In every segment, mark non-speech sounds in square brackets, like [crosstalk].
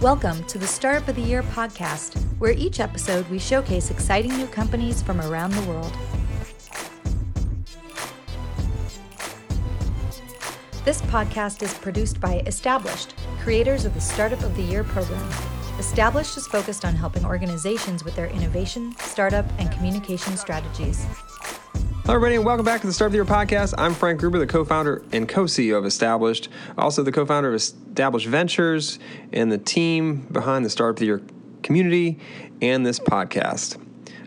Welcome to the Startup of the Year podcast, where each episode we showcase exciting new companies from around the world. This podcast is produced by Established, creators of the Startup of the Year program. Established is focused on helping organizations with their innovation, startup, and communication strategies. Hello, everybody, and welcome back to the Startup of the Year podcast. I'm Frank Gruber, the co founder and co CEO of Established, also the co founder of Established Ventures and the team behind the Startup of the Year community and this podcast.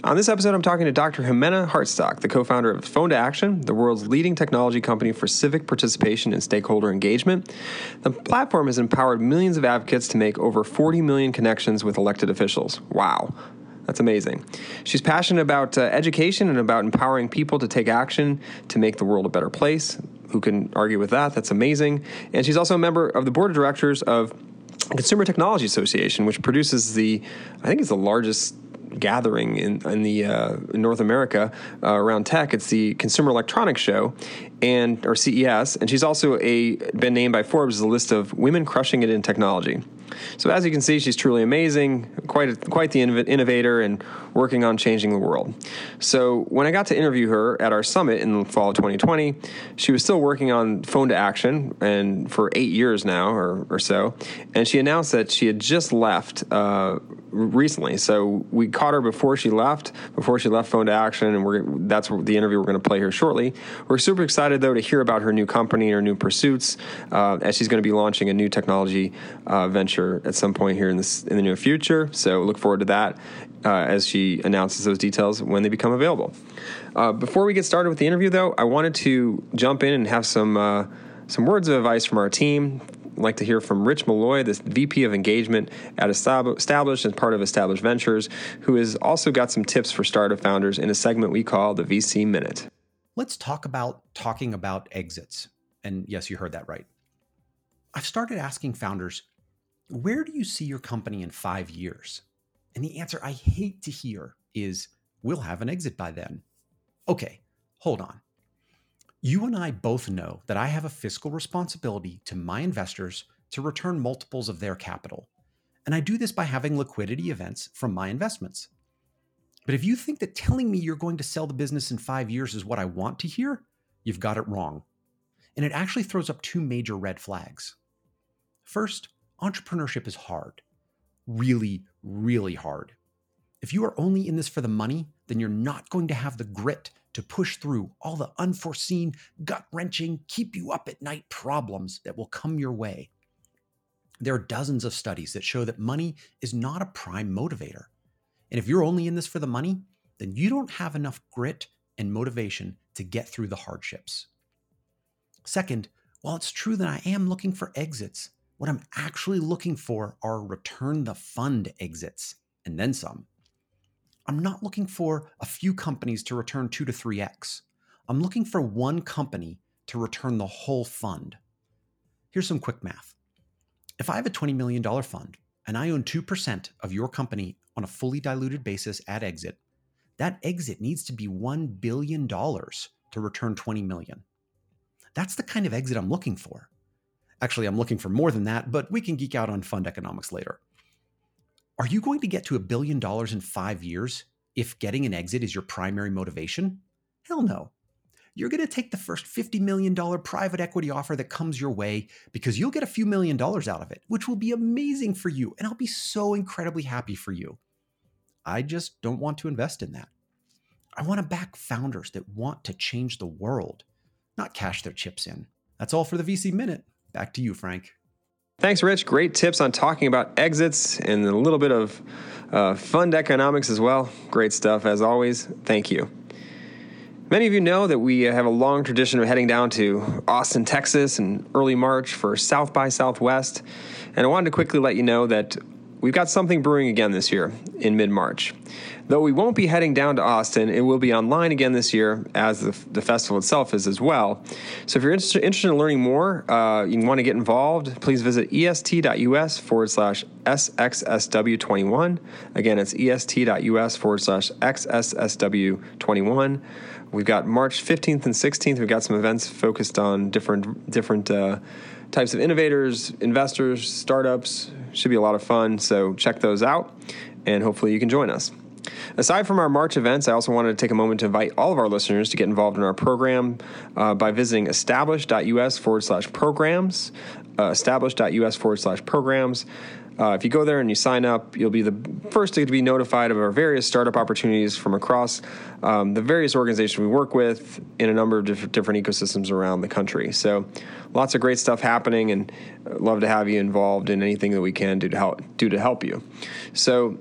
On this episode, I'm talking to Dr. Jimena Hartsock, the co founder of Phone to Action, the world's leading technology company for civic participation and stakeholder engagement. The platform has empowered millions of advocates to make over 40 million connections with elected officials. Wow. That's amazing. She's passionate about uh, education and about empowering people to take action to make the world a better place. Who can argue with that? That's amazing. And she's also a member of the board of directors of Consumer Technology Association, which produces the, I think it's the largest gathering in, in the uh, in North America uh, around tech. It's the Consumer Electronics Show, and or CES, and she's also a been named by Forbes as a list of women crushing it in technology. So as you can see, she's truly amazing, quite a, quite the innovator, and working on changing the world. So when I got to interview her at our summit in the fall of 2020, she was still working on Phone to Action, and for eight years now or, or so, and she announced that she had just left uh, recently. So we caught her before she left, before she left Phone to Action, and we're that's the interview we're going to play here shortly. We're super excited though to hear about her new company and her new pursuits, uh, as she's going to be launching a new technology uh, venture at some point here in this in the near future. So look forward to that uh, as she announces those details when they become available. Uh, before we get started with the interview, though, I wanted to jump in and have some uh, some words of advice from our team like to hear from Rich Malloy, this VP of Engagement at Established and part of Established Ventures, who has also got some tips for startup founders in a segment we call the VC Minute. Let's talk about talking about exits. And yes, you heard that right. I've started asking founders, where do you see your company in five years? And the answer I hate to hear is, we'll have an exit by then. Okay, hold on. You and I both know that I have a fiscal responsibility to my investors to return multiples of their capital. And I do this by having liquidity events from my investments. But if you think that telling me you're going to sell the business in five years is what I want to hear, you've got it wrong. And it actually throws up two major red flags. First, entrepreneurship is hard. Really, really hard. If you are only in this for the money, then you're not going to have the grit to push through all the unforeseen, gut wrenching, keep you up at night problems that will come your way. There are dozens of studies that show that money is not a prime motivator. And if you're only in this for the money, then you don't have enough grit and motivation to get through the hardships. Second, while it's true that I am looking for exits, what I'm actually looking for are return the fund exits and then some. I'm not looking for a few companies to return 2 to 3x. I'm looking for one company to return the whole fund. Here's some quick math. If I have a $20 million fund and I own 2% of your company on a fully diluted basis at exit, that exit needs to be $1 billion to return 20 million. That's the kind of exit I'm looking for. Actually, I'm looking for more than that, but we can geek out on fund economics later. Are you going to get to a billion dollars in five years if getting an exit is your primary motivation? Hell no. You're going to take the first $50 million private equity offer that comes your way because you'll get a few million dollars out of it, which will be amazing for you. And I'll be so incredibly happy for you. I just don't want to invest in that. I want to back founders that want to change the world, not cash their chips in. That's all for the VC Minute. Back to you, Frank. Thanks, Rich. Great tips on talking about exits and a little bit of uh, fund economics as well. Great stuff, as always. Thank you. Many of you know that we have a long tradition of heading down to Austin, Texas in early March for South by Southwest. And I wanted to quickly let you know that we've got something brewing again this year in mid March. Though we won't be heading down to Austin, it will be online again this year, as the, the festival itself is as well. So if you're inter- interested in learning more, uh, you want to get involved, please visit est.us forward slash SXSW21. Again, it's est.us forward slash SXSW21. we've got March 15th and 16th. We've got some events focused on different different uh, types of innovators, investors, startups. Should be a lot of fun. So check those out, and hopefully you can join us. Aside from our March events, I also wanted to take a moment to invite all of our listeners to get involved in our program uh, by visiting establish.us forward slash programs. Uh, establish.us forward slash programs. Uh, if you go there and you sign up, you'll be the first to be notified of our various startup opportunities from across um, the various organizations we work with in a number of diff- different ecosystems around the country. So, lots of great stuff happening, and uh, love to have you involved in anything that we can do to help do to help you. So,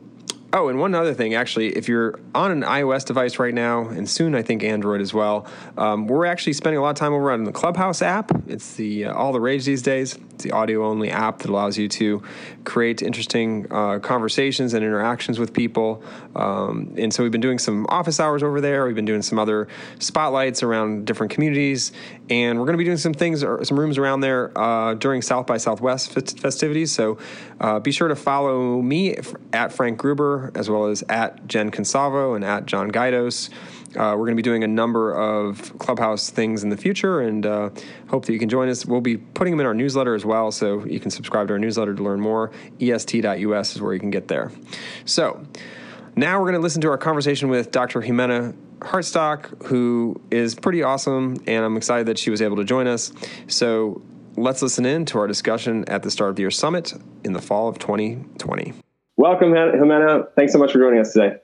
Oh, and one other thing, actually, if you're on an iOS device right now, and soon I think Android as well, um, we're actually spending a lot of time over on the Clubhouse app. It's the uh, all the rage these days. It's the audio only app that allows you to create interesting uh, conversations and interactions with people. Um, and so we've been doing some office hours over there. We've been doing some other spotlights around different communities, and we're going to be doing some things, or some rooms around there uh, during South by Southwest festivities. So uh, be sure to follow me at Frank Gruber as well as at Jen Consalvo and at John Guidos. Uh, we're going to be doing a number of Clubhouse things in the future and uh, hope that you can join us. We'll be putting them in our newsletter as well, so you can subscribe to our newsletter to learn more. est.us is where you can get there. So now we're going to listen to our conversation with Dr. Jimena Hartsock, who is pretty awesome, and I'm excited that she was able to join us. So let's listen in to our discussion at the Startup of the Year Summit in the fall of 2020. Welcome, Jimena. Thanks so much for joining us today.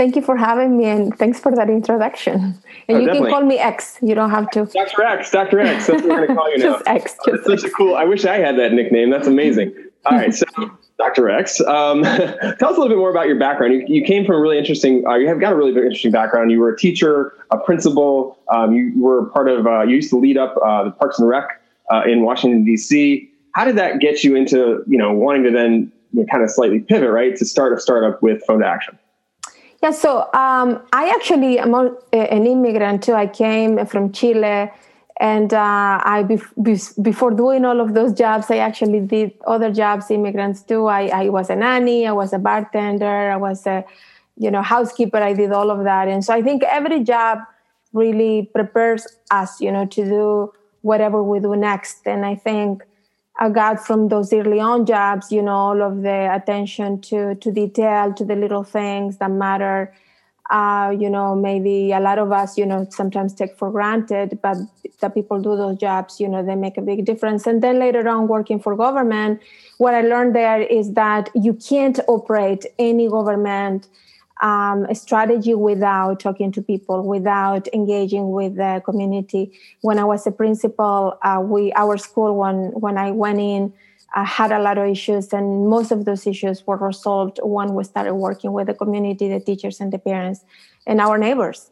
Thank you for having me, and thanks for that introduction. And oh, you definitely. can call me X. You don't have to. Dr. X, Dr. X. That's what we're going to call you [laughs] now. just X. Just That's such a cool. I wish I had that nickname. That's amazing. All right, so [laughs] Dr. X, um, [laughs] tell us a little bit more about your background. You, you came from a really interesting. Uh, you have got a really interesting background. You were a teacher, a principal. Um, you, you, were part of. Uh, you used to lead up uh, the Parks and Rec uh, in Washington D.C. How did that get you into you know wanting to then you know, kind of slightly pivot, right, to start a startup with Phone to Action? Yeah, so um, I actually am an immigrant too. I came from Chile, and uh, I before doing all of those jobs, I actually did other jobs immigrants too. I, I was a nanny, I was a bartender, I was a you know housekeeper. I did all of that, and so I think every job really prepares us, you know, to do whatever we do next. And I think I got from those early on jobs, you know, all of the attention to to detail, to the little things that matter. Uh, you know, maybe a lot of us, you know, sometimes take for granted, but the people do those jobs, you know, they make a big difference. And then later on, working for government, what I learned there is that you can't operate any government um, a strategy without talking to people, without engaging with the community. When I was a principal, uh, we our school when when I went in uh, had a lot of issues, and most of those issues were resolved when we started working with the community, the teachers, and the parents, and our neighbors.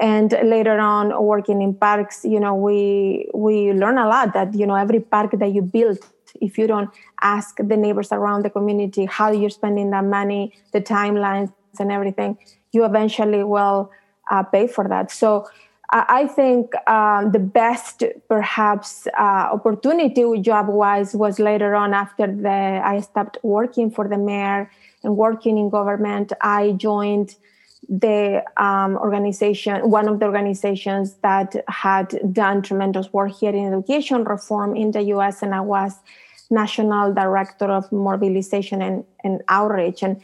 And later on, working in parks, you know, we we learn a lot that you know every park that you build if you don't ask the neighbors around the community how you're spending that money, the timelines, and everything, you eventually will uh, pay for that. So I think um, the best, perhaps, uh, opportunity job wise was later on after the I stopped working for the mayor and working in government. I joined the um, organization, one of the organizations that had done tremendous work here in education reform in the US, and I was national director of mobilization and, and outreach. And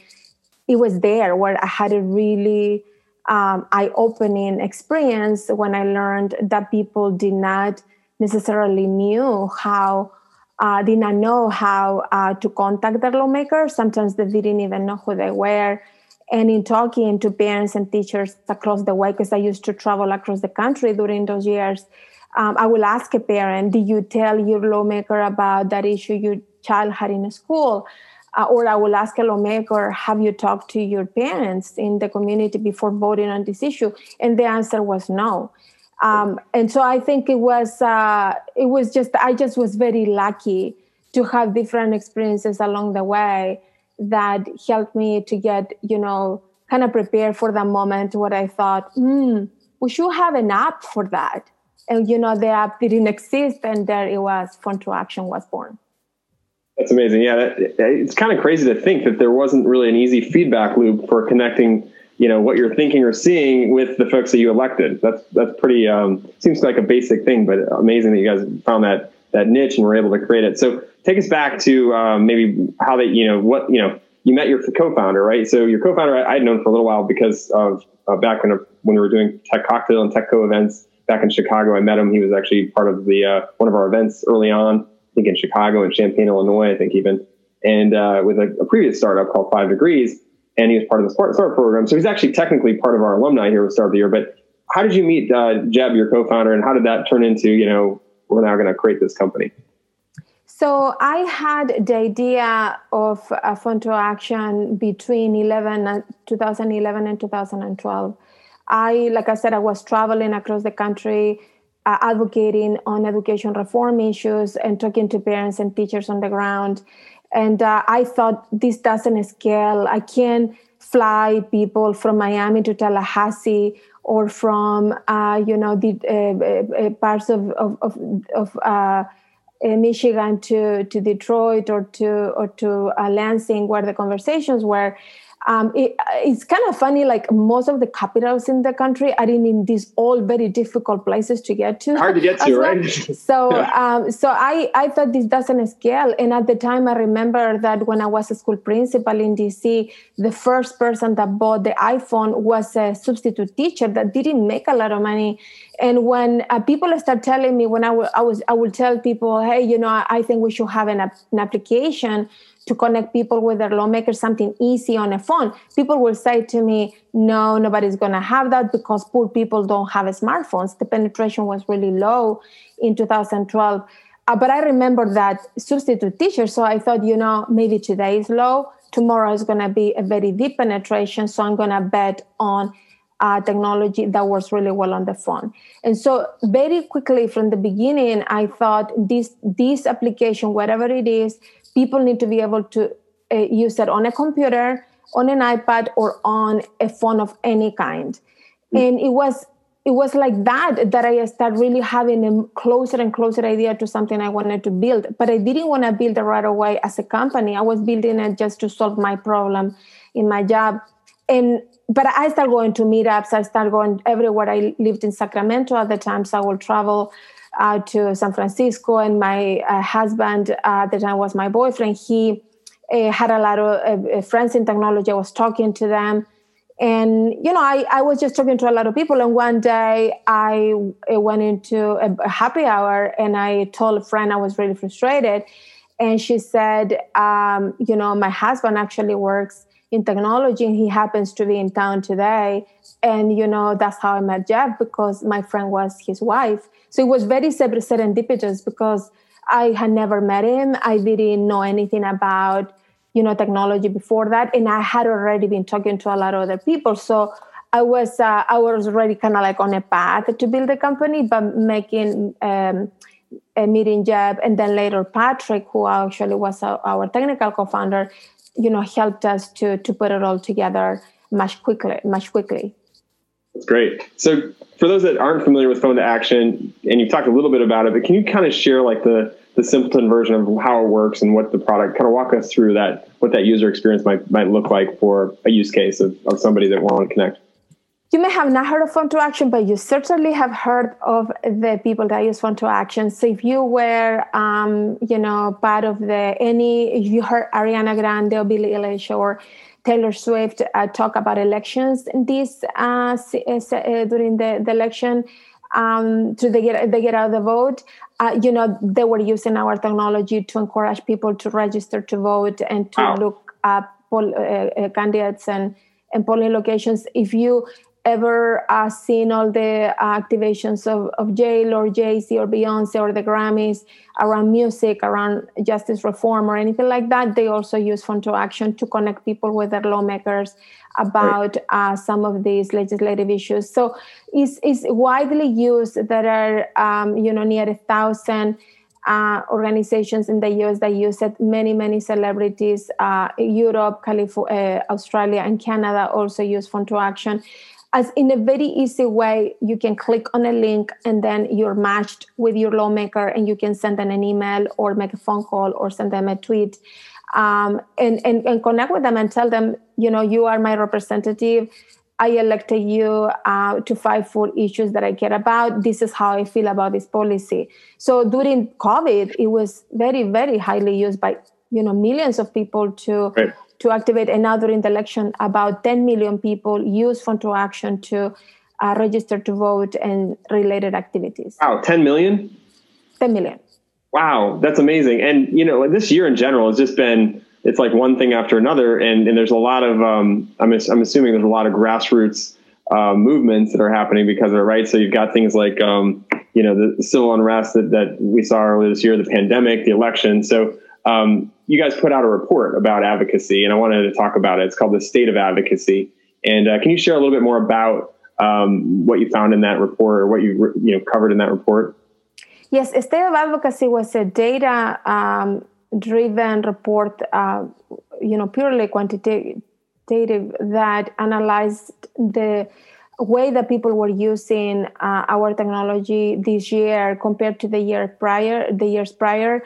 it was there where I had a really um, eye-opening experience when I learned that people did not necessarily knew how uh, did not know how uh, to contact their lawmakers. Sometimes they didn't even know who they were. And in talking to parents and teachers across the way, because I used to travel across the country during those years, um, I will ask a parent, "Did you tell your lawmaker about that issue your child had in school?" Uh, or I will ask a lawmaker, have you talked to your parents in the community before voting on this issue? And the answer was no. Um, and so I think it was uh, it was just I just was very lucky to have different experiences along the way that helped me to get you know kind of prepared for that moment what I thought, hmm, we should have an app for that. And you know the app didn't [laughs] exist, and there it was. Phone to Action was born. That's amazing. Yeah, that, it's kind of crazy to think that there wasn't really an easy feedback loop for connecting you know what you're thinking or seeing with the folks that you elected. That's that's pretty um, seems like a basic thing, but amazing that you guys found that that niche and were able to create it. So take us back to um, maybe how they you know what you know you met your co-founder right. So your co-founder I, would known for a little while because of uh, back when when we were doing Tech Cocktail and Tech Co events back in Chicago. I met him. He was actually part of the uh, one of our events early on. Think in Chicago and Champaign, Illinois. I think even and uh, with a, a previous startup called Five Degrees and he was part of the Start program. So he's actually technically part of our alumni here with Start of the Year. But how did you meet uh, Jeb, your co-founder, and how did that turn into, you know, we're now going to create this company? So I had the idea of a Phone to Action between 11, 2011 and 2012. I, like I said, I was traveling across the country, uh, advocating on education reform issues and talking to parents and teachers on the ground and uh, I thought this doesn't scale. I can't fly people from Miami to Tallahassee or from uh, you know the uh, uh, uh parts of of of, of Michigan to to Detroit or to or to Lansing, where the conversations were um, it, it's kind of funny like most of the capitals in the country are in, in these all very difficult places to get to. Hard to get to [laughs] well. right? [laughs] so um, so I, I thought this doesn't scale. And at the time i remember that when i was a school principal in dc the first person that bought the iphone was a substitute teacher that didn't make a lot of money. And when uh, people start telling me when I, w- I was i will tell people hey you know i, I think we should have an, an application to connect people with their lawmakers, something easy on a phone, people will say to me, no, nobody's going to have that because poor people don't have smartphones. The penetration was really low in 2012. Uh, but I remember that substitute teacher. So I thought, you know, maybe today is low. Tomorrow is going to be a very deep penetration. So I'm going to bet on uh, technology that works really well on the phone. And so very quickly from the beginning, I thought this this application, whatever it is, people need to be able to uh, use it on a computer on an ipad or on a phone of any kind. Mm. and it was it was like that that i started really having a closer and closer idea to something i wanted to build. But i didn't want to build it right away as a company. I was building it just to solve my problem in my job. And but i started going to meetups. I started going everywhere. I lived in sacramento at the time so i would travel uh, to San Francisco, and my uh, husband uh, at the time was my boyfriend. He uh, had a lot of uh, friends in technology. I was talking to them, and you know, I, I was just talking to a lot of people. And one day, I went into a, a happy hour, and I told a friend I was really frustrated, and she said, um, you know, my husband actually works in technology and he happens to be in town today and you know that's how i met Jeb because my friend was his wife so it was very serendipitous because I had never met him. I didn't know anything about, you know, technology before that. And I had already been talking to a lot of other people. So I was uh, I was already kind of like on a path to build a company, but making um, a meeting Jeb and then later Patrick, who actually was our technical co-founder, you know, helped us to to put it all together much quickly, much quickly. That's great. So for those that aren't familiar with phone to action, and you've talked a little bit about it, but can you kind of share like the the simpleton version of how it works and what the product kind of walk us through that what that user experience might might look like for a use case of, of somebody that want to connect you may have not heard of phone to action but you certainly have heard of the people that use phone to action so if you were um, you know part of the any if you heard ariana grande or billie eilish or Taylor Swift uh, talk about elections this uh, uh, during the, the election um, to they get they get out the vote. Uh, you know they were using our technology to encourage people to register to vote and to wow. look up poll, uh, uh, candidates and and polling locations. If you ever uh, seen all the uh, activations of, of J or Jay Z or Beyonce or the Grammys around music, around justice reform or anything like that, they also use Phone to Action to connect people with their lawmakers about right. uh, some of these legislative issues. So it's, it's widely used. There are, um, you know, near a thousand uh, organizations in the US that use it. Many, many celebrities, uh, Europe, California, uh, Australia, and Canada also use Phone to Action as in a very easy way you can click on a link and then you're matched with your lawmaker and you can send them an email or make a phone call or send them a tweet um, and, and, and connect with them and tell them you know you are my representative I elected you uh, to fight for issues that I care about. This is how I feel about this policy. So during COVID, it was very, very highly used by you know millions of people to right. To activate. another election, about 10 million people use Phone to Action to uh, register to vote and related activities. Wow, 10 million? 10 million. Wow, that's amazing. And you know, this year in general has just been it's like one thing after another, and, and there's a lot of um, I'm I'm assuming there's a lot of grassroots uh, movements that are happening because of it, right? So you've got things like um, you know the civil unrest that, that we saw earlier this year, the pandemic, the election. So um, you guys put out a report about advocacy, and I wanted to talk about it. It's called the State of Advocacy. And uh, can you share a little bit more about um, what you found in that report, or what you you know covered in that report? Yes, State of Advocacy was a data um, driven report, uh, you know, purely quantitative that analyzed the way that people were using uh, our technology this year compared to the year prior, the years prior.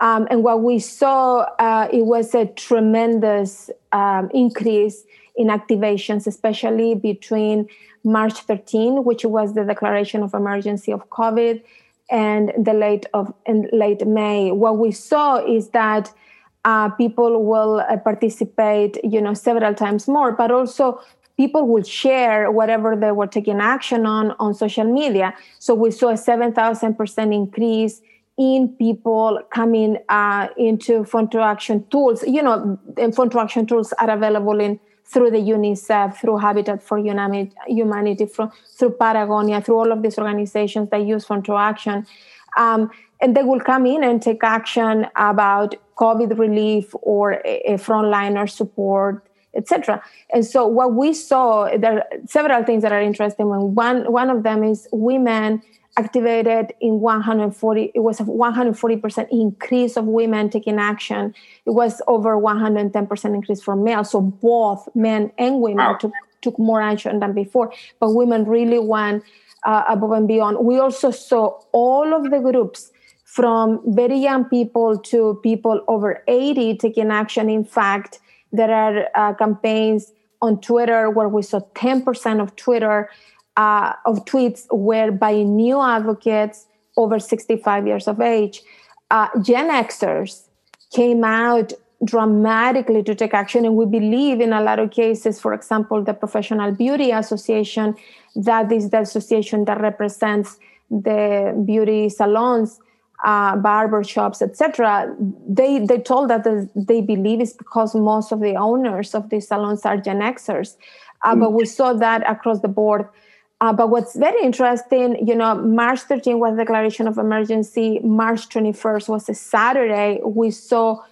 Um, and what we saw, uh, it was a tremendous um, increase in activations, especially between March 13, which was the declaration of emergency of COVID, and the late of late May. What we saw is that uh, people will uh, participate, you know, several times more, but also people will share whatever they were taking action on on social media. So we saw a seven thousand percent increase in people coming uh, into phone to action tools. You know, phone to action tools are available in through the UNICEF, through Habitat for Humanity, through, through Patagonia, through all of these organizations that use Phone to Action. Um, and they will come in and take action about COVID relief or a, a frontliner support, etc. And so what we saw, there are several things that are interesting. One one of them is women activated in 140 it was a 140% increase of women taking action. It was over 110% increase for males. So both men and women wow. took, took more action than before. But women really went uh, above and beyond. We also saw all of the groups from very young people to people over 80 taking action. In fact there are uh, campaigns on twitter where we saw 10% of twitter uh, of tweets were by new advocates over 65 years of age. Uh, Gen Xers came out dramatically to take action, and we believe in a lot of cases, for example, the Professional Beauty Association, that is the association that represents the beauty salons. Uh, barber shops, etc. They they told us that they believe it's because most of the owners of these salons are Gen Xers, uh, mm. but we saw that across the board. Uh, but what's very interesting, you know, March 13 was declaration of emergency. March 21st was a Saturday. We saw,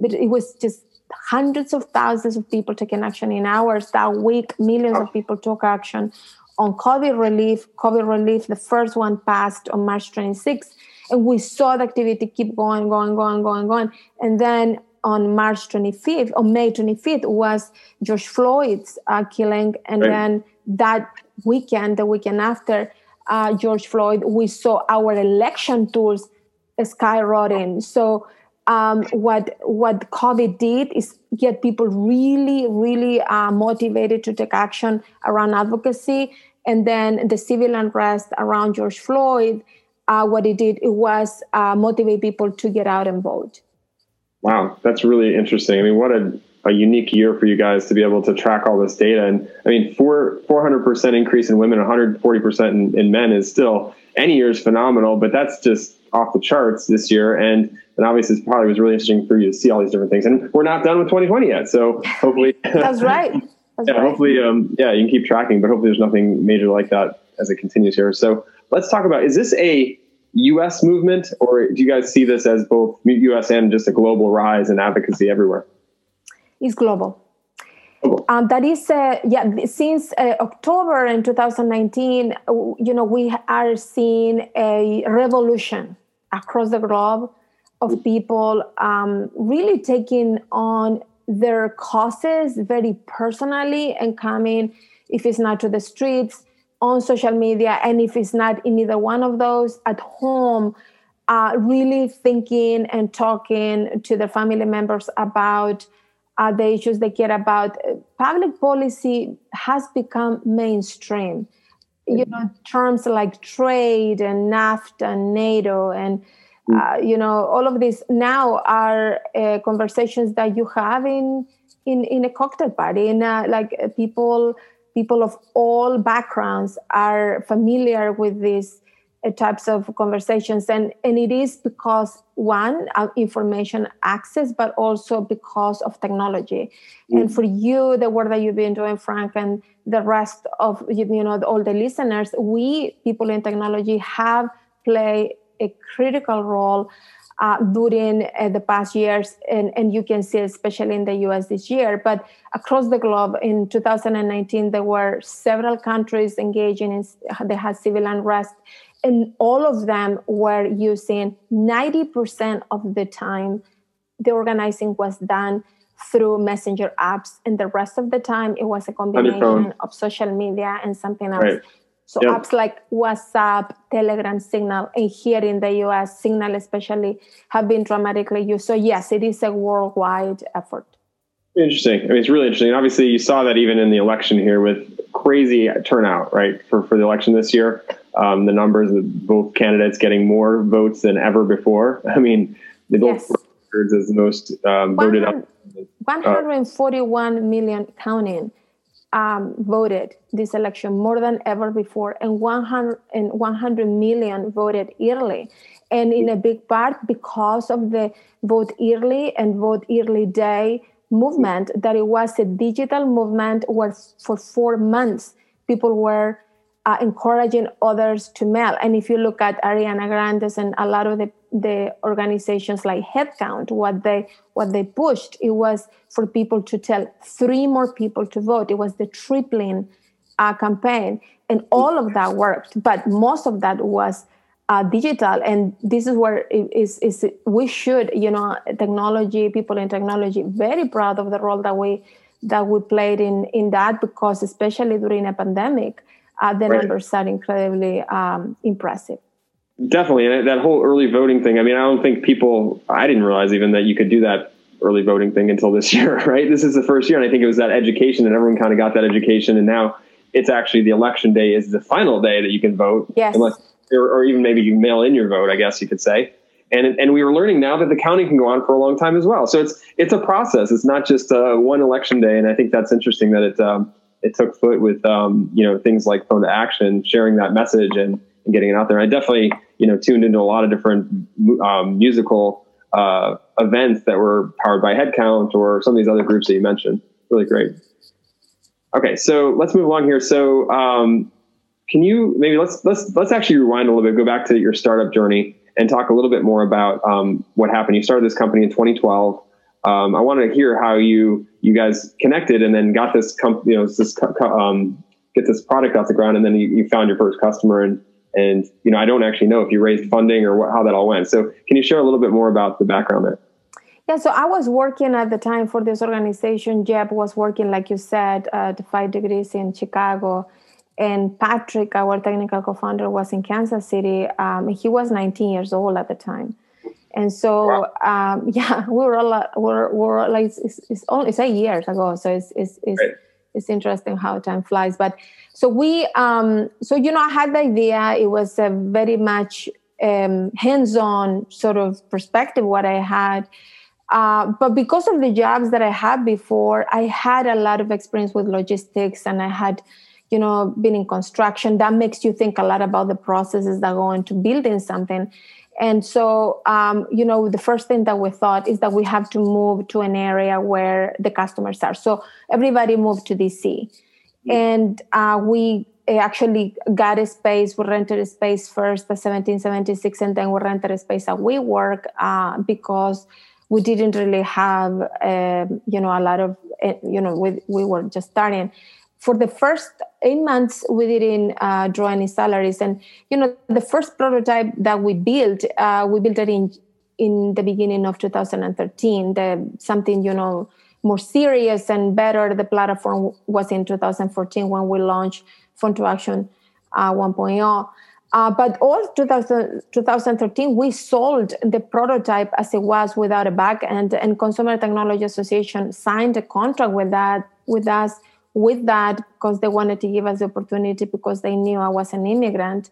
but it was just hundreds of thousands of people taking action in hours that week. Millions of people took action on COVID relief. COVID relief, the first one passed on March 26th, and we saw the activity keep going, going, going, going, going, and then on March 25th, on May 25th, was George Floyd's uh, killing, and right. then that weekend, the weekend after uh, George Floyd, we saw our election tools skyrocketing. So um, what what COVID did is get people really, really uh, motivated to take action around advocacy, and then the civil unrest around George Floyd. Uh, what it did it was uh, motivate people to get out and vote. Wow, that's really interesting. I mean, what a a unique year for you guys to be able to track all this data. And I mean, four, 400% increase in women, 140% in, in men is still, any year is phenomenal, but that's just off the charts this year. And, and obviously it probably was really interesting for you to see all these different things. And we're not done with 2020 yet. So hopefully. [laughs] that's right. That's yeah, right. hopefully, um, yeah, you can keep tracking, but hopefully there's nothing major like that as it continues here. So let's talk about, is this a U.S. movement, or do you guys see this as both U.S. and just a global rise in advocacy everywhere? Is global. Um, that is, uh, yeah, since uh, October in 2019, you know, we are seeing a revolution across the globe of people um, really taking on their causes very personally and coming, if it's not to the streets, on social media, and if it's not in either one of those, at home, uh, really thinking and talking to their family members about uh, the issues they care about. Public policy has become mainstream. You know, terms like trade and NAFTA and NATO and mm. uh, you know all of these now are uh, conversations that you have in in in a cocktail party and uh, like uh, people people of all backgrounds are familiar with these uh, types of conversations and and it is because one uh, information access but also because of technology mm. and for you the work that you've been doing frank and the rest of you know all the listeners we people in technology have played a critical role uh, during uh, the past years, and, and you can see, especially in the US this year. But across the globe, in 2019, there were several countries engaging in they had civil unrest, and all of them were using 90% of the time. The organizing was done through messenger apps, and the rest of the time it was a combination of social media and something else. Right. So yep. apps like WhatsApp, Telegram, Signal, and here in the US, Signal especially, have been dramatically used. So yes, it is a worldwide effort. Interesting. I mean, it's really interesting. Obviously, you saw that even in the election here with crazy turnout, right, for, for the election this year. Um, the numbers of both candidates getting more votes than ever before. [laughs] I mean, they both yes. records as the most um, voted up. 141 million counting um, voted this election more than ever before, and 100, and 100 million voted early. And in a big part because of the vote early and vote early day movement, that it was a digital movement where for four months people were uh, encouraging others to mail. And if you look at Ariana Grande's and a lot of the, the organizations like Headcount, what they what they pushed, it was for people to tell three more people to vote. It was the tripling uh, campaign, and all of that worked. But most of that was uh, digital, and this is where it is, is we should, you know, technology people in technology, very proud of the role that we that we played in in that because especially during a pandemic uh, the right. numbers are incredibly um, impressive. Definitely, and that whole early voting thing. I mean, I don't think people. I didn't realize even that you could do that early voting thing until this [laughs] year. Right? This is the first year, and I think it was that education, and everyone kind of got that education, and now it's actually the election day is the final day that you can vote. Yes. Unless, or, or even maybe you mail in your vote. I guess you could say. And, and we were learning now that the counting can go on for a long time as well. So it's it's a process. It's not just uh, one election day, and I think that's interesting that it um, it took foot with um, you know things like phone to action, sharing that message and, and getting it out there. I definitely you know tuned into a lot of different um, musical uh, events that were powered by Headcount or some of these other groups that you mentioned. Really great. Okay, so let's move along here. So um, can you maybe let's let's let's actually rewind a little bit, go back to your startup journey, and talk a little bit more about um, what happened. You started this company in 2012 um, I want to hear how you you guys connected and then got this comp, you know this um, get this product off the ground and then you, you, found your first customer and and you know I don't actually know if you raised funding or what, how that all went. So can you share a little bit more about the background there? Yeah, so I was working at the time for this organization. Jeb was working, like you said, at Five Degrees in Chicago. And Patrick, our technical co founder, was in Kansas City. Um, he was 19 years old at the time and so wow. um, [laughs] yeah we were all we're, we're like it's, it's, only it's eight years ago so it's it's it's, right. it's interesting how time flies. But so we um so you know i had the idea. It was a very much um, hands-on sort of perspective what i had. Uh, but because of the jobs that i had before i had a lot of experience with logistics and i had you know been in construction. That makes you think a lot about the processes that go into building something and so, um, you know, the first thing that we thought is that we have to move to an area where the customers are. So everybody moved to DC. Mm-hmm. And uh, we actually got a space. We rented a space first at 1776, and then we rented a space at WeWork uh, because we didn't really have, uh, you know, a lot of, eh, you know, we, we were just starting for the first eight months we didn't uh, draw any salaries. And you know the first prototype that we built uh, we built it in in the beginning of 2013 the something you know more serious and better. The platform was in 2014 when we launched phone to action uh, 1.0 Uh, but all 2000, 2013, we sold the prototype as it was without a back end, and Consumer Technology Association signed a contract with that with us with that because they wanted to give us the opportunity because they knew I was an immigrant,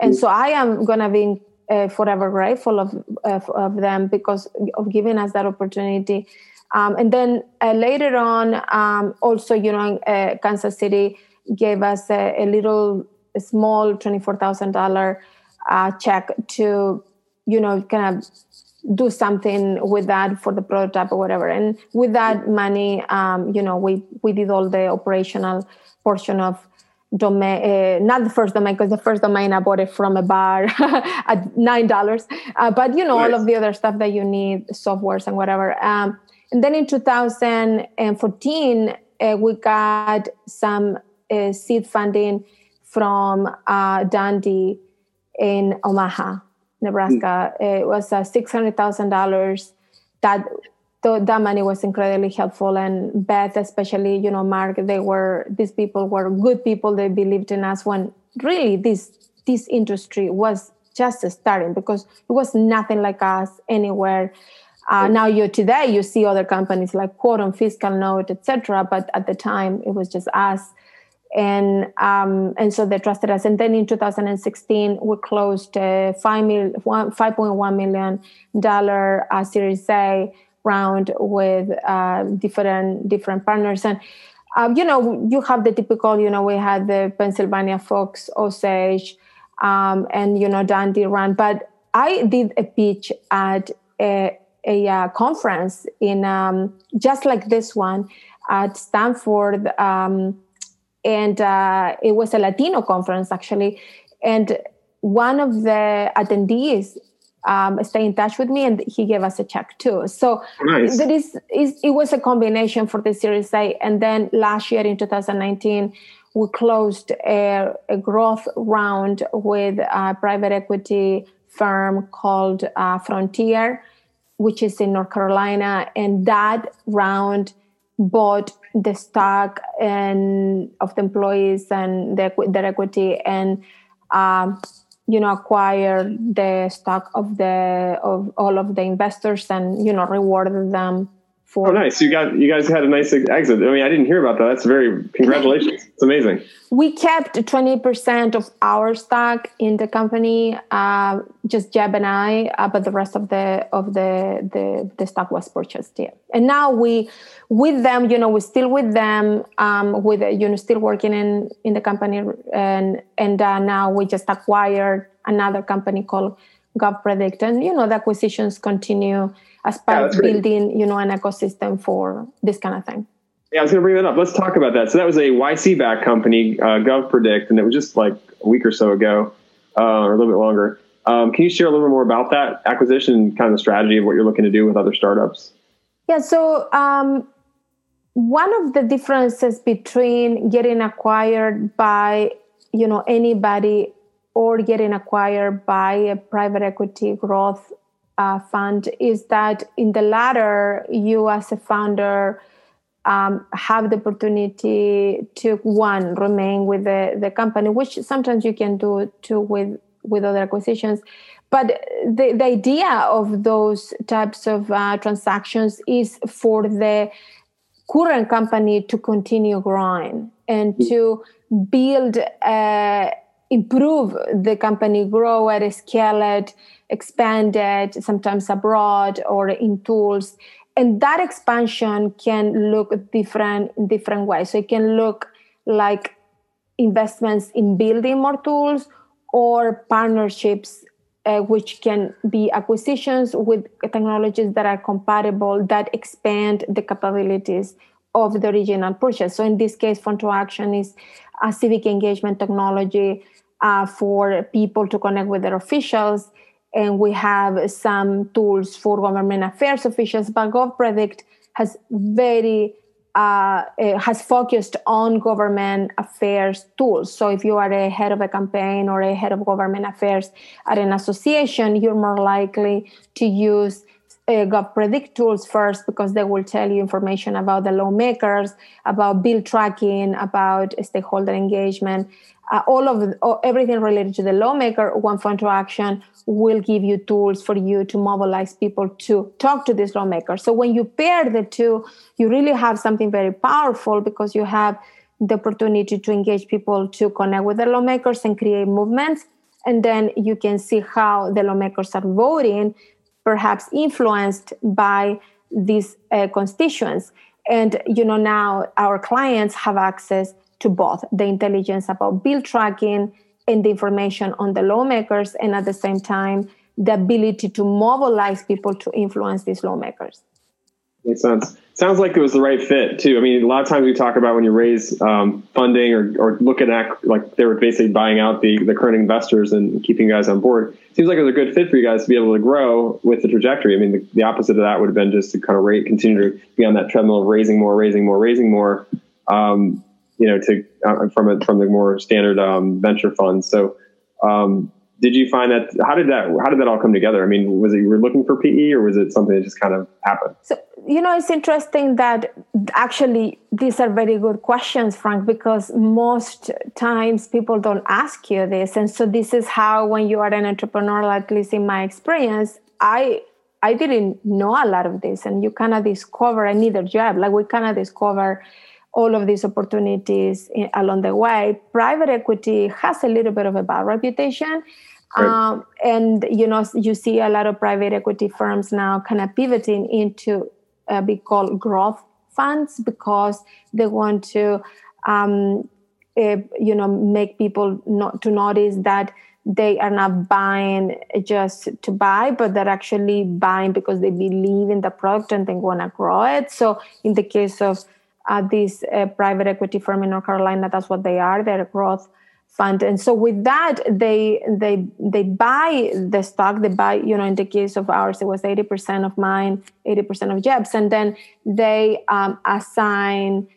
and so I am gonna be uh, forever grateful of, of, of them because of giving us that opportunity. Um, and then uh, later on, um, also you know, uh, Kansas City gave us a, a little a small $24,000 uh, check to, you know, kind of do something with that for the prototype or whatever. And with that money, um, you know, we, we did all the operational portion of domain, uh, not the first domain, because the first domain I bought it from a bar [laughs] at $9. Uh, but, you know, nice. all of the other stuff that you need, softwares and whatever. Um, and then in 2014, uh, we got some uh, seed funding from uh, Dundee in Omaha, Nebraska. Mm. It was uh, six hundred thousand dollars. That th- that money was incredibly helpful, and Beth, especially, you know, Mark, they were these people were good people. They believed in us when really this this industry was just starting because it was nothing like us anywhere. Uh, now you today you see other companies like Quorum, FiscalNote, etc. But at the time it was just us and um, and so they trusted us. And then in 2016, we closed a five mil, one, 5.1 million dollar uh, Series A round with uh, different different partners. And uh, you know, you have the typical. You know, we had the Pennsylvania Fox, Osage, um, and you know, Dundee Rand. But I did a pitch at a, a uh, conference in um, just like this one at Stanford. And uh, it was a Latino conference actually. And one of the attendees um, stayed in touch with me, and he gave us a check too. So nice. that is, is it was a combination for the Series A. And then last year in 2019, we closed a, a growth round with a private equity firm called uh, Frontier, which is in North Carolina, and that round bought the stock and of the employees and their, their equity and um, you know acquire the stock of the of all of the investors and you know rewarded them for oh nice. You got you guys had a nice exit. I mean i didn't hear about that. That's very congratulations. It's amazing. We kept 20% of our stock in the company uh, just jeb and i uh, but the rest of the of the the, the stock was purchased yeah. And now we with them you know we're still with them um, with you know still working in in the company and and uh, now we just acquired another company called GovPredict and you know the acquisitions continue as part yeah, of building you know an ecosystem for this kind of thing. Yeah i was going to bring that up. Let's talk about that. So that was a yc back company uh, GovPredict and it was just like a week or so ago uh, or a little bit longer. Um, can you share a little bit more about that acquisition and kind of the strategy of what you're looking to do with other startups? Yeah so um, one of the differences between getting acquired by you know anybody or getting acquired by a private equity growth uh, fund is that in the latter, you as a founder um, have the opportunity to one remain with the, the company, which sometimes you can do too with with other acquisitions. But the, the idea of those types of uh, transactions is for the current company to continue growing and to build, uh, improve the company, grow it, scale it, expand it, sometimes abroad or in tools. And that expansion can look different in different ways. So it can look like investments in building more tools or partnerships uh, which can be acquisitions with technologies that are compatible that expand the capabilities of the original purchase. So in this case, Phone to Action is a civic engagement technology uh, for people to connect with their officials. And we have some tools for government affairs officials, but GovPredict has very uh, has focused on government affairs tools. So if you are a head of a campaign or a head of government affairs at an association, you're more likely to use uh, GovPredict tools first because they will tell you information about the lawmakers, about bill tracking, about stakeholder engagement, uh, all of everything related to the lawmaker. One Phone to Action will give you tools for you to mobilize people to talk to these lawmakers. So when you pair the two, you really have something very powerful because you have the opportunity to engage people to connect with the lawmakers and create movements. And then you can see how the lawmakers are voting perhaps influenced by these uh, constituents. And you know now our clients have access to both the intelligence about bill tracking and the information on the lawmakers and at the same time the ability to mobilize people to influence these lawmakers. Makes sense sounds like it was the right fit too. I mean, a lot of times we talk about when you raise um, funding or, or looking at like they were basically buying out the, the current investors and keeping you guys on board. Seems like it was a good fit for you guys to be able to grow with the trajectory. I mean, the, the opposite of that would have been just to kind of rate, continue to be on that treadmill of raising more, raising more, raising more. Um, you know, to uh, from a, from the more standard um, venture funds. So, um, did you find that how did that how did that all come together? I mean was it you were looking for pe or was it something that just kind of happened? So you know it's interesting that actually these are very good questions frank because most times people don't ask you this. And so this is how when you are an entrepreneur at least in my experience i i didn't know a lot of this and you kind of discover i need a job like we kind of discover all of these opportunities in, along the way. Private equity has a little bit of a bad reputation Um, and you know, you see a lot of private equity firms now kind of pivoting into uh, be called growth funds because they want to, um, uh, you know, make people not to notice that they are not buying just to buy, but they're actually buying because they believe in the product and they want to grow it. So, in the case of uh, this uh, private equity firm in North Carolina, that's what they are. They're a growth fund. And so with that they they they buy the stock. They buy you know in the case of ours it was 80% of mine 80% of jeb's and then they um, assign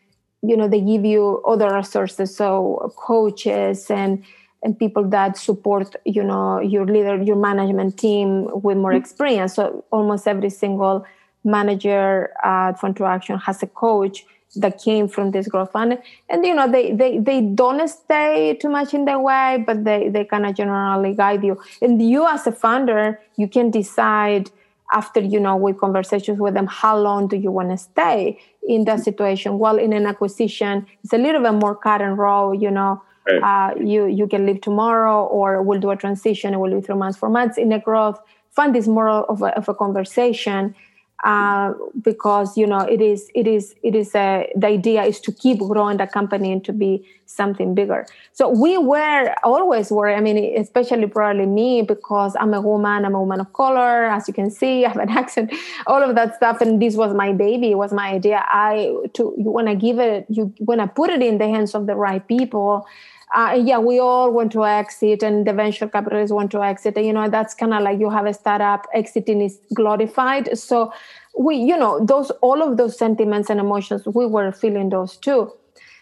you know they give you other resources. So coaches and and people that support you know your leader your management team with more mm-hmm. experience. So almost every single manager at Phone to Action has a coach that came from this growth fund and you know they they, they don't stay too much in the way but they they kind of generally guide you. And you as a founder you can decide after you know with conversations with them how long do you want to stay in that situation? Well in an acquisition it's a little bit more cut and roll you know right. uh, you you can leave tomorrow or we'll do a transition and we'll leave three months four months in a growth. Fund is more of a, of a conversation uh, because you know it is it is it is a, the idea is to keep growing the company and to be something bigger. So we were always were i mean especially probably me because i'm a woman i'm a woman of color as you can see [laughs] i have an accent all of that stuff and this was my baby it was my idea. I to you want to give it you want to put it in the hands of the right people uh, yeah, we all want to exit, and the venture capitalists want to exit. You know, that's kind of like you have a startup exiting is glorified. So we, you know, those all of those sentiments and emotions, we were feeling those too.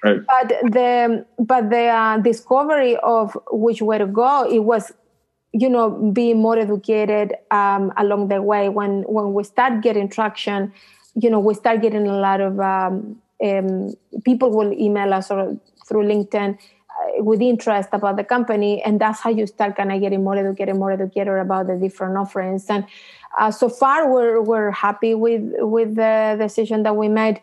Right. But the but the uh, discovery of which way to go, it was, you know, being more educated um, along the way. When when we start getting traction, you know, we start getting a lot of um, um, people will email us or through LinkedIn with interest about the company and that's how you start kind of getting more educated more educated about the different offerings. And uh, so far we're we're happy with with the decision that we made.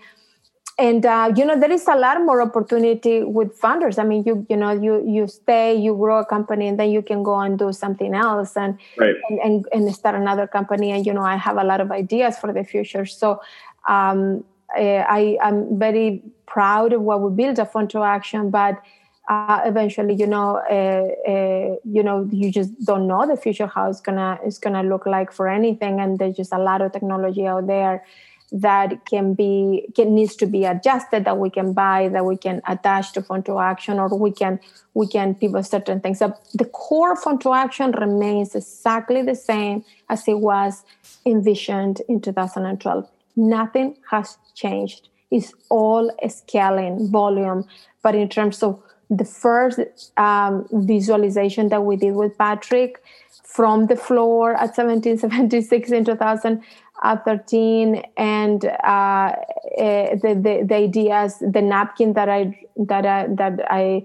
And uh, you know there is a lot more opportunity with founders. I mean you you know you you stay you grow a company and then you can go and do something else and right. and, and, and start another company. And you know i have a lot of ideas for the future. So um, eh, I, i'm very proud of what we built at Phone to Action but uh, eventually you know uh, uh, you know you just don't know the future how it's gonna it's gonna look like for anything. And there's just a lot of technology out there that can be can needs to be adjusted that we can buy that we can attach to Phone to Action or we can we can pivot certain things. So the core Phone to Action remains exactly the same as it was envisioned in 2012 nothing has changed. It's all scaling volume. But in terms of the first um, visualization that we did with Patrick from the floor at 1776 in 2000 uh, 13 and uh, uh, the, the, the ideas the napkin that i that i that i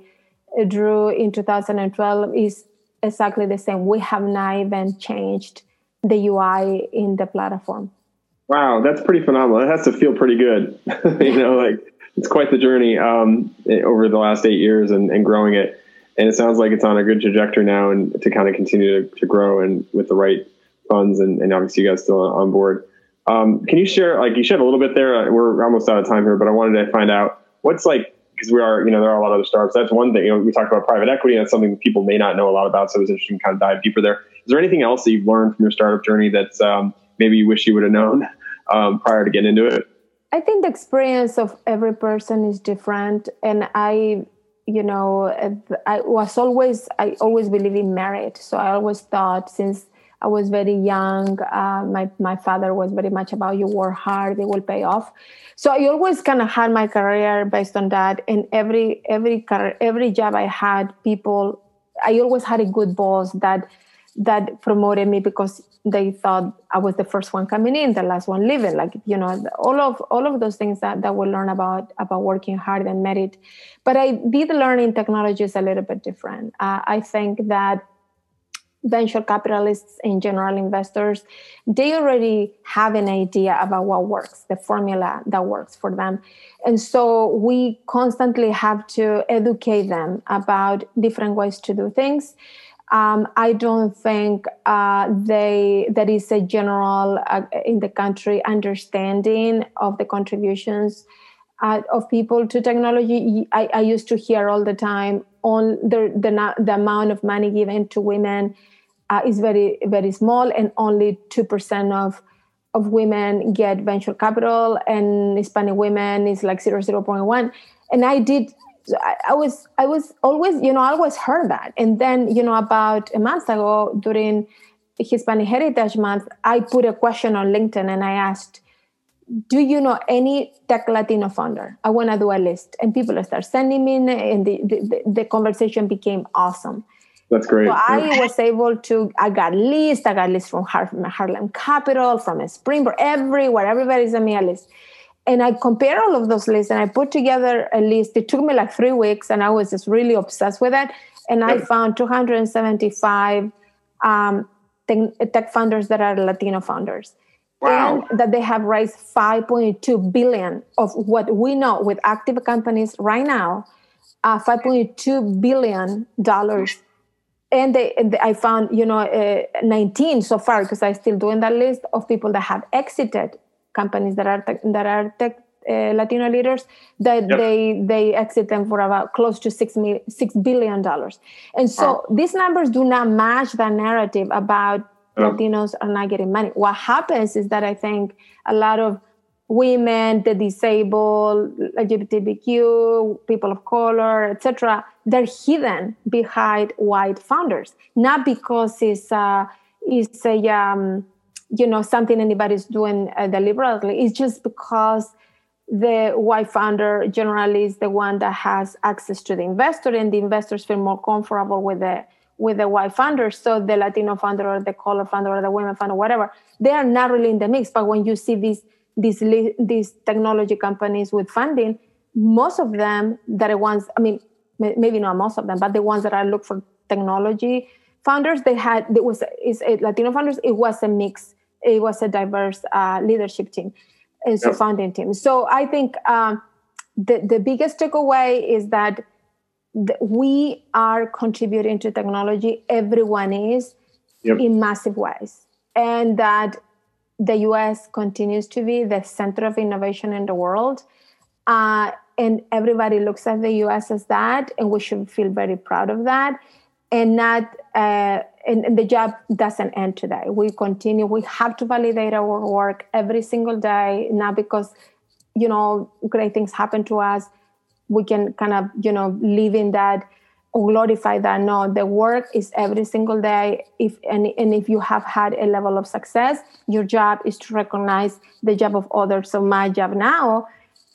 drew in 2012 is exactly the same. We have not even changed the ui in the platform. Wow that's pretty phenomenal. It has to feel pretty good [laughs] you know like it's quite the journey um, over the last eight years and, and growing it and it sounds like it's on a good trajectory now and to kind of continue to, to grow and with the right funds and, and obviously you guys still on board. Um, can you share, like you shared a little bit there, uh, we're almost out of time here, but I wanted to find out what's like, because we are, you know, there are a lot of other startups. That's one thing, you know, we talked about private equity and that's something people may not know a lot about. So it was interesting to kind of dive deeper there. Is there anything else that you've learned from your startup journey that's um, maybe you wish you would have known [laughs] um, prior to getting into it? I think the experience of every person is different. And I, you know, I was always, I always believe in merit. So I always thought since I was very young. Uh, my my father was very much about you work hard, they will pay off. So I always kind of had my career based on that. And every every career, every job I had, people, I always had a good boss that that promoted me because they thought I was the first one coming in, the last one leaving. Like you know, all of all of those things that that we learn about about working hard and merit. But I did learn in technology is a little bit different. Uh, I think that venture capitalists and general investors they already have an idea about what works the formula that works for them and so we constantly have to educate them about different ways to do things um, I don't think uh, they there is a general uh, in the country understanding of the contributions uh, of people to technology. I, I, used to hear all the time on the, the the amount of money given to women uh, is very very small, and only two percent of of women get venture capital, and Hispanic women is like zero zero point one. And I did. I, I was I was always you know I always heard that, and then you know about a month ago during Hispanic Heritage Month, I put a question on LinkedIn and I asked, do you know any tech Latino founder? I want to do a list. And people start sending me, and the, the, the, conversation became awesome. That's great. So I was able to, I got lists, I got lists from Harlem Capital, from Springboard, everywhere, everybody sent me a list. And I compare all of those lists and I put together a list. It took me like three weeks and I was just really obsessed with it. And I found 275 um, tech founders that are Latino founders. Wow. And that they have raised 5.2 billion of what we know with active companies right now, uh, 5.2 billion dollars and, they, and I found, you know, uh, 19 so far because I'm still doing that list of people that have exited companies that are tech, that are tech uh, Latino leaders that yep. they they exit them for about close to six mil, six billion dollars, and so these numbers do not match the narrative about Latinos are not getting money. What happens is that I think a lot of women, the disabled, LGBTQ, people of color, etc., they're hidden behind white founders, not because it's uh, it's a um, you know something anybody's doing uh, deliberately. It's just because the Y founder generally is the one that has access to the investor, and the investors feel more comfortable with the with the white founders. So the Latino founder or the color founder or the women founder, whatever, they are not really in the mix. But when you see these these these technology companies with funding, most of them that are ones. I mean, maybe not most of them, but the ones that I look for technology founders, they had it was is Latino founders. It was a mix. It was a diverse uh, leadership team, and so yep. founding team. So I think um, the the biggest takeaway is that we are contributing to technology. Everyone is yep. in massive ways, and that the US continues to be the center of innovation in the world. Uh, and everybody looks at the US as that, and we should feel very proud of that. And not, uh, and, and the job doesn't end today. We continue. We have to validate our work every single day, not because, you know, great things happen to us. We can kind of, you know, live in that or glorify that no the work is every single day if and, and if you have had a level of success your job is to recognize the job of others so my job now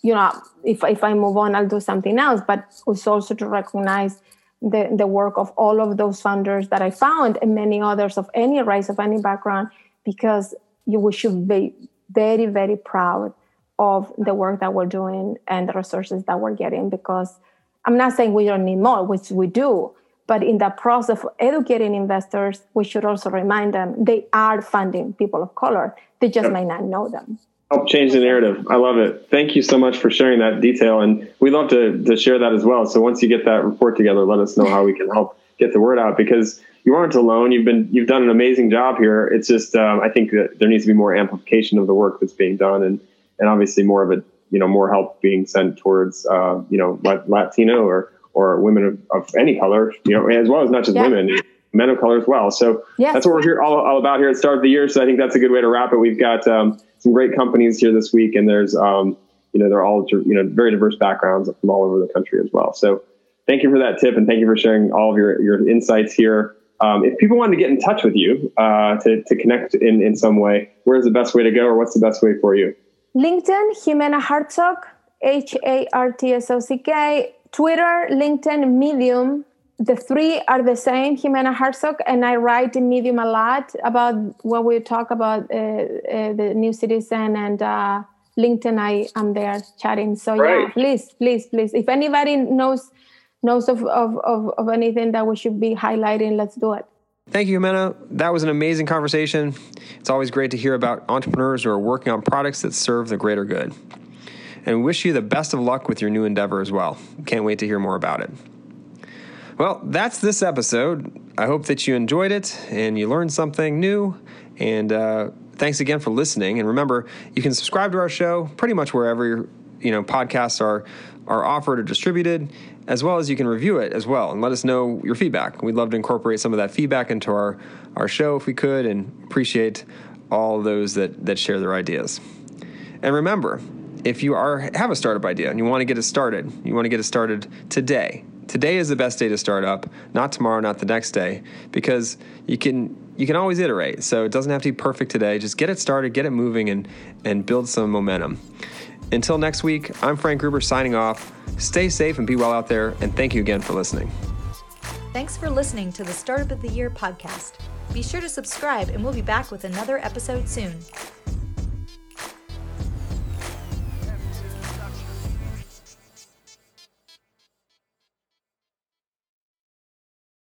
you know if, if i move on i'll do something else but it's also to recognize the, the work of all of those founders that i found and many others of any race of any background because you we should be very, very proud of the work that we're doing and the resources that we're getting because I'm not saying we don't need more, which we do, but in the process of educating investors, we should also remind them they are funding people of color. They just might not know them. Help change the narrative. I love it. Thank you so much for sharing that detail. And we love to, to share that as well. So once you get that report together, let us know how we can help get the word out because you aren't alone. You've been you've done an amazing job here. It's just um, I think that there needs to be more amplification of the work that's being done, and and obviously more of a you know more help being sent towards uh, you know Latino or or women of, of, any color, you know, as well as not just yeah. women, men of color as well. So yes. that's what we're here all, all, about here at the Startup of the Year. So I think that's a good way to wrap it. We've got um, some great companies here this week, and there's um, you know they're all you know very diverse backgrounds from all over the country as well. So thank you for that tip, and thank you for sharing all of your your insights here. Um, if people wanted to get in touch with you uh, to, to connect in, in some way, where's the best way to go or what's the best way for you? LinkedIn, Jimena Hartsock, H A R T S O C K. Twitter, LinkedIn, Medium. The three are the same, Jimena Hartsock, and I write in Medium a lot about what we talk about uh, uh, the new citizen and uh, LinkedIn. I am there chatting. So right. yeah, please, please, please. If anybody knows knows of, of, of, of anything that we should be highlighting, let's do it. Thank you, Jimena. That was an amazing conversation. It's always great to hear about entrepreneurs who are working on products that serve the greater good. And we wish you the best of luck with your new endeavor as well. Can't wait to hear more about it. Well, that's this episode. I hope that you enjoyed it and you learned something new. And uh, thanks again for listening. And remember, you can subscribe to our show pretty much wherever you know podcasts are are offered or distributed as well as you can review it as well and let us know your feedback. We'd love to incorporate some of that feedback into our, our show if we could and appreciate all those that, that share their ideas. And remember, if you are have a startup idea and you want to get it started, you want to get it started today. Today is the best day to start up, not tomorrow, not the next day, because you can you can always iterate. So it doesn't have to be perfect today. Just get it started, get it moving and and build some momentum. Until next week, I'm Frank Gruber signing off. Stay safe and be well out there, and thank you again for listening. Thanks for listening to the Startup of the Year podcast. Be sure to subscribe, and we'll be back with another episode soon.